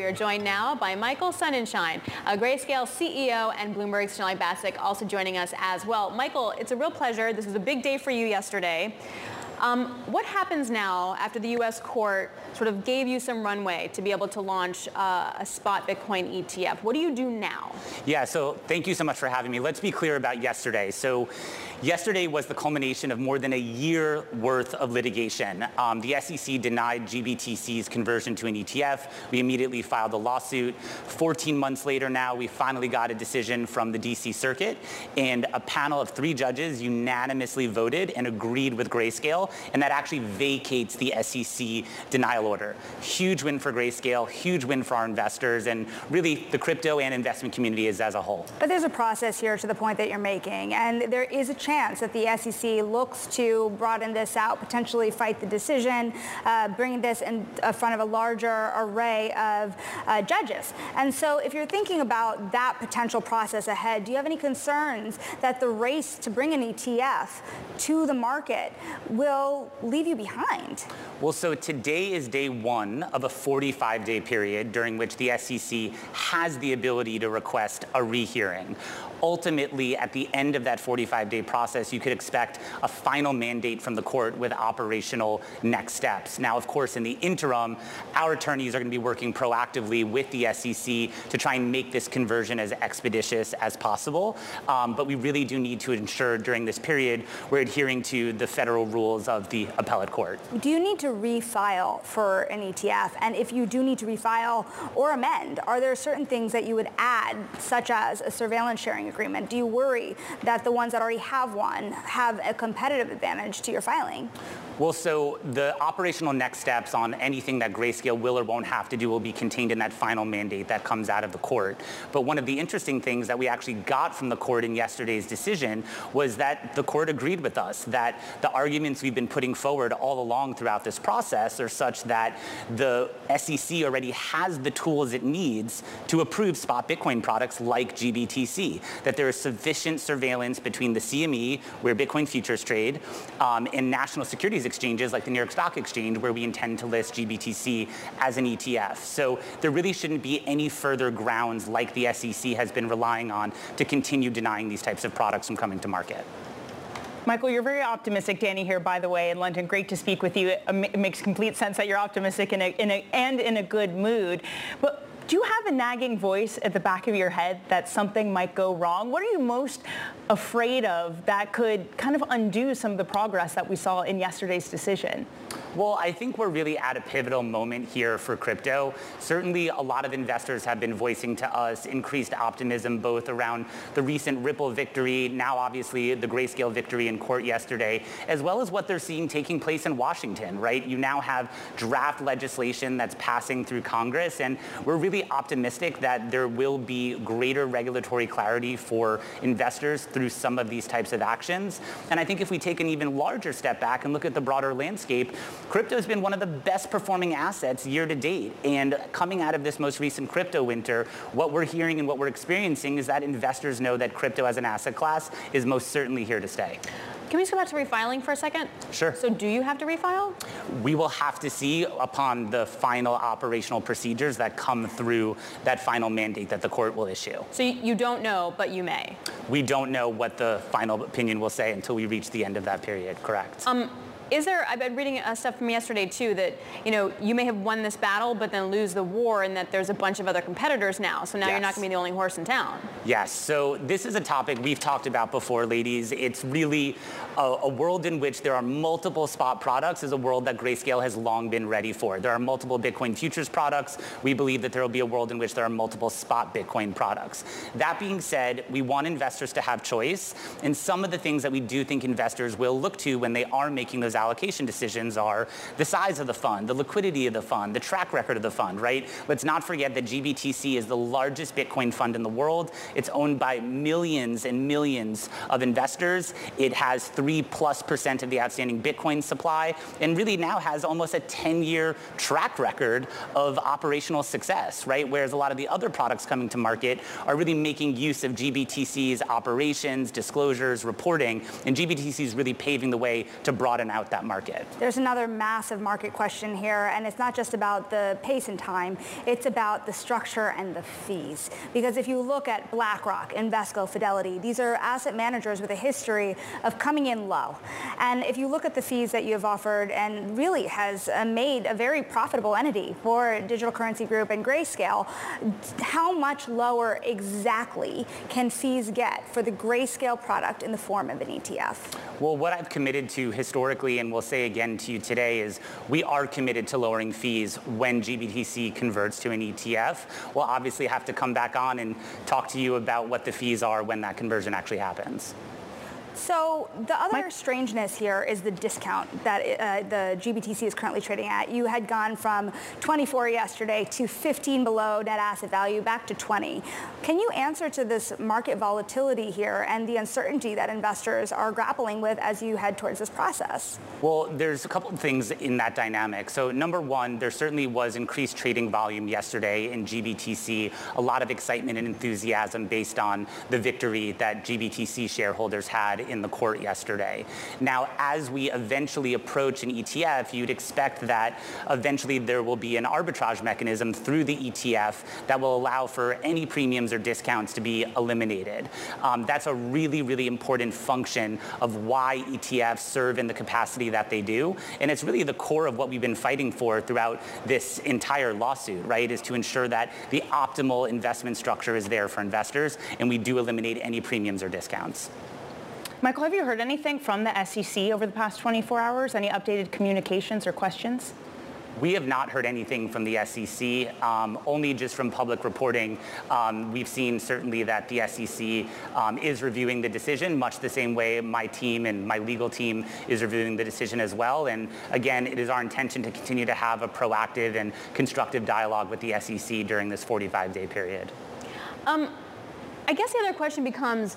We are joined now by Michael Sonnenshein, a Grayscale CEO and Bloomberg's Sonali Basak also joining us as well. Michael, it's a real pleasure. This was a big day for you yesterday. Um, what happens now after the U.S. court sort of gave you some runway to be able to launch uh, a spot Bitcoin ETF? What do you do now? Yeah, so thank you so much for having me. Let's be clear about yesterday. So Yesterday was the culmination of more than a year worth of litigation. Um, the SEC denied GBTC's conversion to an ETF. We immediately filed a lawsuit. 14 months later now, we finally got a decision from the DC Circuit, and a panel of three judges unanimously voted and agreed with Grayscale, and that actually vacates the SEC denial order. Huge win for Grayscale, huge win for our investors, and really the crypto and investment community is as a whole. But there's a process here to the point that you're making, and there is a chance that the SEC looks to broaden this out, potentially fight the decision, uh, bring this in uh, front of a larger array of uh, judges. And so if you're thinking about that potential process ahead, do you have any concerns that the race to bring an ETF to the market will leave you behind? Well, so today is day one of a 45-day period during which the SEC has the ability to request a rehearing ultimately, at the end of that 45-day process, you could expect a final mandate from the court with operational next steps. Now, of course, in the interim, our attorneys are going to be working proactively with the SEC to try and make this conversion as expeditious as possible. Um, but we really do need to ensure during this period we're adhering to the federal rules of the appellate court. Do you need to refile for an ETF? And if you do need to refile or amend, are there certain things that you would add, such as a surveillance sharing agreement? Do you worry that the ones that already have one have a competitive advantage to your filing? Well, so the operational next steps on anything that Grayscale will or won't have to do will be contained in that final mandate that comes out of the court. But one of the interesting things that we actually got from the court in yesterday's decision was that the court agreed with us that the arguments we've been putting forward all along throughout this process are such that the SEC already has the tools it needs to approve spot Bitcoin products like GBTC, that there is sufficient surveillance between the CME, where Bitcoin futures trade, um, and national securities exchanges like the New York Stock Exchange where we intend to list GBTC as an ETF. So there really shouldn't be any further grounds like the SEC has been relying on to continue denying these types of products from coming to market. Michael, you're very optimistic. Danny here, by the way, in London. Great to speak with you. It makes complete sense that you're optimistic in a, in a, and in a good mood. But do you have a nagging voice at the back of your head that something might go wrong? What are you most afraid of that could kind of undo some of the progress that we saw in yesterday's decision? Well, I think we're really at a pivotal moment here for crypto. Certainly, a lot of investors have been voicing to us increased optimism both around the recent Ripple victory, now obviously the Grayscale victory in court yesterday, as well as what they're seeing taking place in Washington, right? You now have draft legislation that's passing through Congress, and we're really optimistic that there will be greater regulatory clarity for investors through some of these types of actions. And I think if we take an even larger step back and look at the broader landscape, Crypto has been one of the best performing assets year to date. And coming out of this most recent crypto winter, what we're hearing and what we're experiencing is that investors know that crypto as an asset class is most certainly here to stay. Can we just go back to refiling for a second? Sure. So do you have to refile? We will have to see upon the final operational procedures that come through that final mandate that the court will issue. So you don't know, but you may? We don't know what the final opinion will say until we reach the end of that period, correct. Um, is there, I've been reading uh, stuff from yesterday too, that, you know, you may have won this battle, but then lose the war and that there's a bunch of other competitors now. So now yes. you're not going to be the only horse in town. Yes. So this is a topic we've talked about before, ladies. It's really a, a world in which there are multiple spot products is a world that Grayscale has long been ready for. There are multiple Bitcoin futures products. We believe that there will be a world in which there are multiple spot Bitcoin products. That being said, we want investors to have choice. And some of the things that we do think investors will look to when they are making those allocation decisions are the size of the fund, the liquidity of the fund, the track record of the fund, right? Let's not forget that GBTC is the largest Bitcoin fund in the world. It's owned by millions and millions of investors. It has three plus percent of the outstanding Bitcoin supply and really now has almost a 10-year track record of operational success, right? Whereas a lot of the other products coming to market are really making use of GBTC's operations, disclosures, reporting, and GBTC is really paving the way to broaden out that market. There's another massive market question here, and it's not just about the pace and time, it's about the structure and the fees. Because if you look at BlackRock, Invesco, Fidelity, these are asset managers with a history of coming in low. And if you look at the fees that you have offered and really has uh, made a very profitable entity for Digital Currency Group and Grayscale, how much lower exactly can fees get for the Grayscale product in the form of an ETF? Well, what I've committed to historically and will say again to you today is we are committed to lowering fees when GBTC converts to an ETF. We'll obviously have to come back on and talk to you about what the fees are when that conversion actually happens. So the other strangeness here is the discount that uh, the GBTC is currently trading at. You had gone from 24 yesterday to 15 below net asset value back to 20. Can you answer to this market volatility here and the uncertainty that investors are grappling with as you head towards this process? Well, there's a couple of things in that dynamic. So number one, there certainly was increased trading volume yesterday in GBTC, a lot of excitement and enthusiasm based on the victory that GBTC shareholders had in the court yesterday. Now, as we eventually approach an ETF, you'd expect that eventually there will be an arbitrage mechanism through the ETF that will allow for any premiums or discounts to be eliminated. Um, that's a really, really important function of why ETFs serve in the capacity that they do. And it's really the core of what we've been fighting for throughout this entire lawsuit, right, is to ensure that the optimal investment structure is there for investors and we do eliminate any premiums or discounts. Michael, have you heard anything from the SEC over the past 24 hours? Any updated communications or questions? We have not heard anything from the SEC, um, only just from public reporting. Um, we've seen certainly that the SEC um, is reviewing the decision, much the same way my team and my legal team is reviewing the decision as well. And again, it is our intention to continue to have a proactive and constructive dialogue with the SEC during this 45-day period. Um, I guess the other question becomes,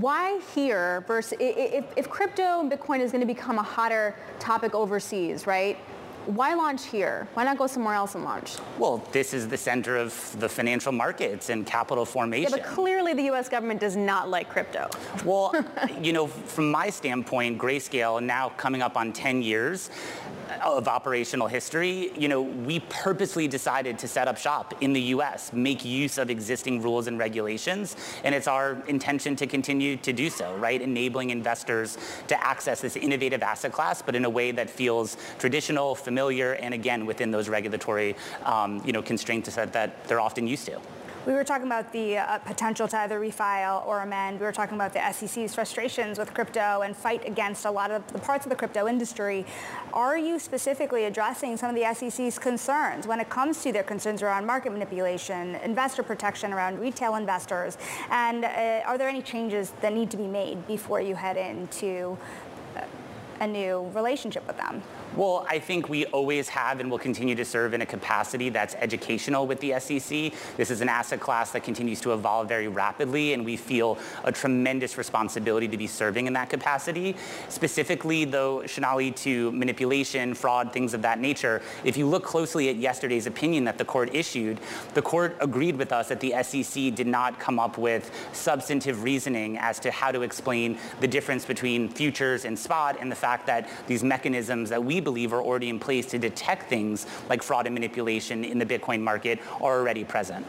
why here versus if, if crypto and Bitcoin is going to become a hotter topic overseas, right? Why launch here? Why not go somewhere else and launch? Well, this is the center of the financial markets and capital formation. Yeah, but clearly the U.S. government does not like crypto. Well, you know, from my standpoint, Grayscale now coming up on 10 years, of operational history, you know, we purposely decided to set up shop in the U.S., make use of existing rules and regulations, and it's our intention to continue to do so, right? Enabling investors to access this innovative asset class, but in a way that feels traditional, familiar, and again, within those regulatory, um, you know, constraints that, that they're often used to. We were talking about the uh, potential to either refile or amend. We were talking about the SEC's frustrations with crypto and fight against a lot of the parts of the crypto industry. Are you specifically addressing some of the SEC's concerns when it comes to their concerns around market manipulation, investor protection around retail investors? And uh, are there any changes that need to be made before you head into uh, a new relationship with them? Well, I think we always have and will continue to serve in a capacity that's educational with the SEC. This is an asset class that continues to evolve very rapidly, and we feel a tremendous responsibility to be serving in that capacity. Specifically, though, Sonali, to manipulation, fraud, things of that nature, if you look closely at yesterday's opinion that the court issued, the court agreed with us that the SEC did not come up with substantive reasoning as to how to explain the difference between futures and spot and the fact that these mechanisms that we believe are already in place to detect things like fraud and manipulation in the Bitcoin market are already present.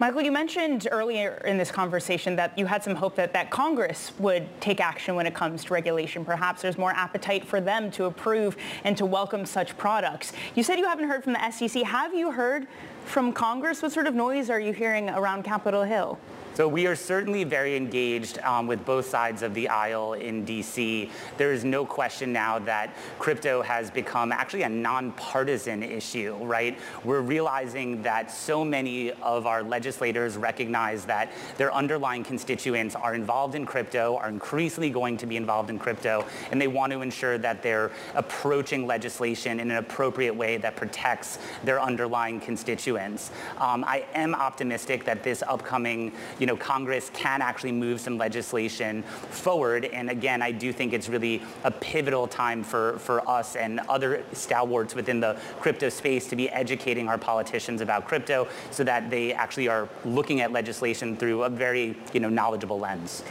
Michael, you mentioned earlier in this conversation that you had some hope that, that Congress would take action when it comes to regulation. Perhaps there's more appetite for them to approve and to welcome such products. You said you haven't heard from the SEC. Have you heard from Congress? What sort of noise are you hearing around Capitol Hill? So we are certainly very engaged um, with both sides of the aisle in DC. There is no question now that crypto has become actually a nonpartisan issue, right? We're realizing that so many of our legislators recognize that their underlying constituents are involved in crypto, are increasingly going to be involved in crypto, and they want to ensure that they're approaching legislation in an appropriate way that protects their underlying constituents. Um, I am optimistic that this upcoming, you know, Congress can actually move some legislation forward. And again, I do think it's really a pivotal time for, for us and other stalwarts within the crypto space to be educating our politicians about crypto so that they actually are looking at legislation through a very, you know, knowledgeable lens.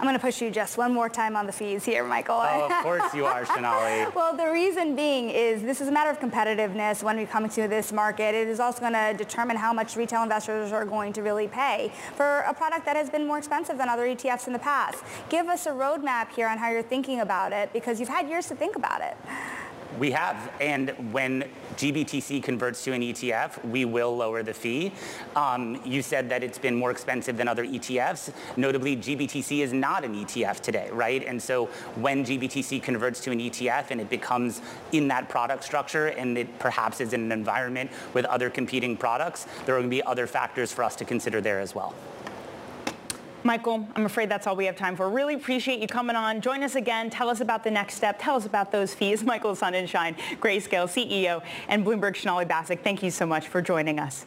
I'm going to push you just one more time on the fees here, Michael. Oh, of course you are, Sonali. well, the reason being is this is a matter of competitiveness when we come into this market. It is also going to determine how much retail investors are going to really pay for a product that has been more expensive than other ETFs in the past. Give us a roadmap here on how you're thinking about it because you've had years to think about it. We have, and when GBTC converts to an ETF, we will lower the fee. Um, you said that it's been more expensive than other ETFs. Notably, GBTC is not an ETF today, right? And so when GBTC converts to an ETF and it becomes in that product structure and it perhaps is in an environment with other competing products, there are going to be other factors for us to consider there as well. Michael, I'm afraid that's all we have time for. Really appreciate you coming on. Join us again. Tell us about the next step. Tell us about those fees. Michael Sonnenshein, Grayscale CEO, and Bloomberg Sonali Basak, thank you so much for joining us.